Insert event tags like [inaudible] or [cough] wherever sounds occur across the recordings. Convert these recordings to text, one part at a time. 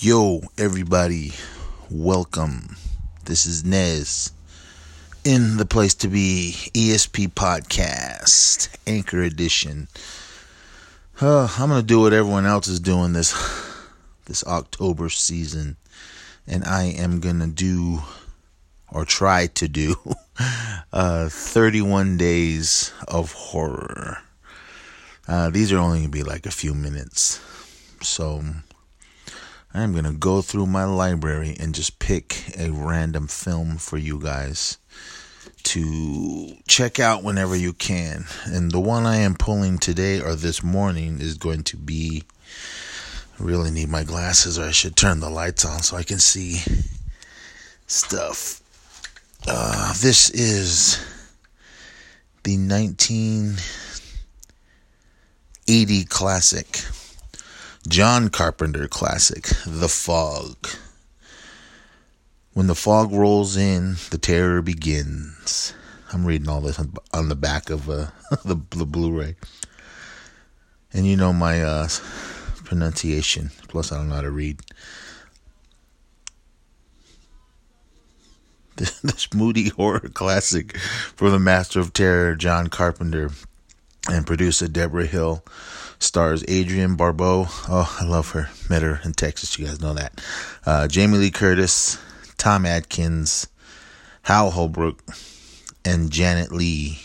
Yo, everybody, welcome. This is Nez in the place to be ESP podcast, Anchor Edition. Uh, I'm gonna do what everyone else is doing this this October season, and I am gonna do or try to do [laughs] uh, 31 days of horror. Uh, these are only gonna be like a few minutes, so I'm going to go through my library and just pick a random film for you guys to check out whenever you can. And the one I am pulling today or this morning is going to be. I really need my glasses, or I should turn the lights on so I can see stuff. Uh, this is the 1980 classic John Carpenter classic, The Fog. When the fog rolls in, the terror begins. I'm reading all this on the back of uh, [laughs] the, the Blu-ray, and you know my uh, pronunciation. Plus, I don't know how to read. [laughs] This moody horror classic from the master of terror, John Carpenter, and producer Deborah Hill stars Adrienne Barbeau. Oh, I love her. Met her in Texas. You guys know that. Uh, Jamie Lee Curtis, Tom Atkins, Hal Holbrook, and Janet Leigh.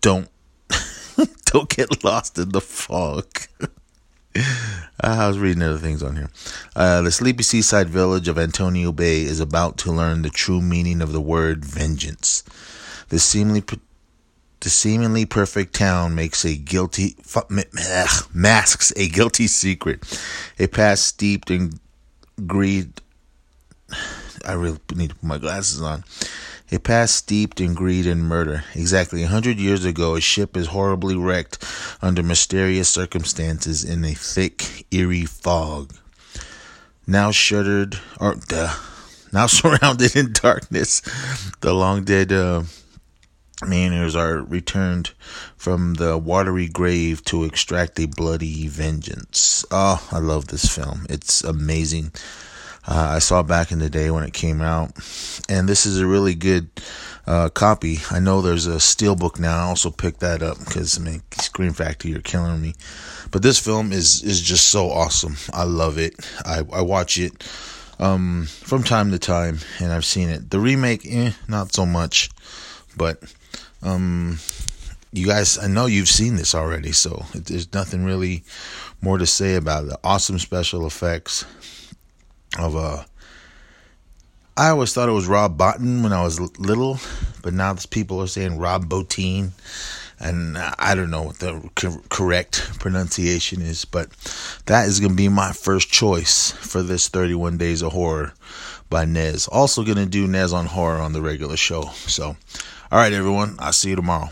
Don't [laughs] don't get lost in the fog. [laughs] I was reading other things on here. Uh, the sleepy seaside village of Antonio Bay is about to learn the true meaning of the word vengeance. The seemingly the seemingly perfect town makes a guilty masks a guilty secret. A past steeped in greed. I really need to put my glasses on. A past steeped in greed and murder. Exactly a hundred years ago, a ship is horribly wrecked under mysterious circumstances in a thick, eerie fog. Now shuttered, or duh, now [laughs] surrounded in darkness, the long dead. Uh, Mariners are returned from the watery grave to extract a bloody vengeance. Oh, I love this film. It's amazing. Uh, I saw back in the day when it came out, and this is a really good uh, copy. I know there's a steelbook now. I also picked that up because I mean, Scream Factory, you're killing me. But this film is is just so awesome. I love it. I I watch it um, from time to time, and I've seen it. The remake, eh, not so much, but um, you guys, I know you've seen this already, so there's nothing really more to say about it. Awesome special effects of uh I always thought it was Rob Bottin when I was little, but now people are saying Rob Bottin, and I don't know what the correct pronunciation is, but that is going to be my first choice for this 31 Days of Horror by Nez. Also going to do Nez on Horror on the regular show. So, all right, everyone. I'll see you tomorrow.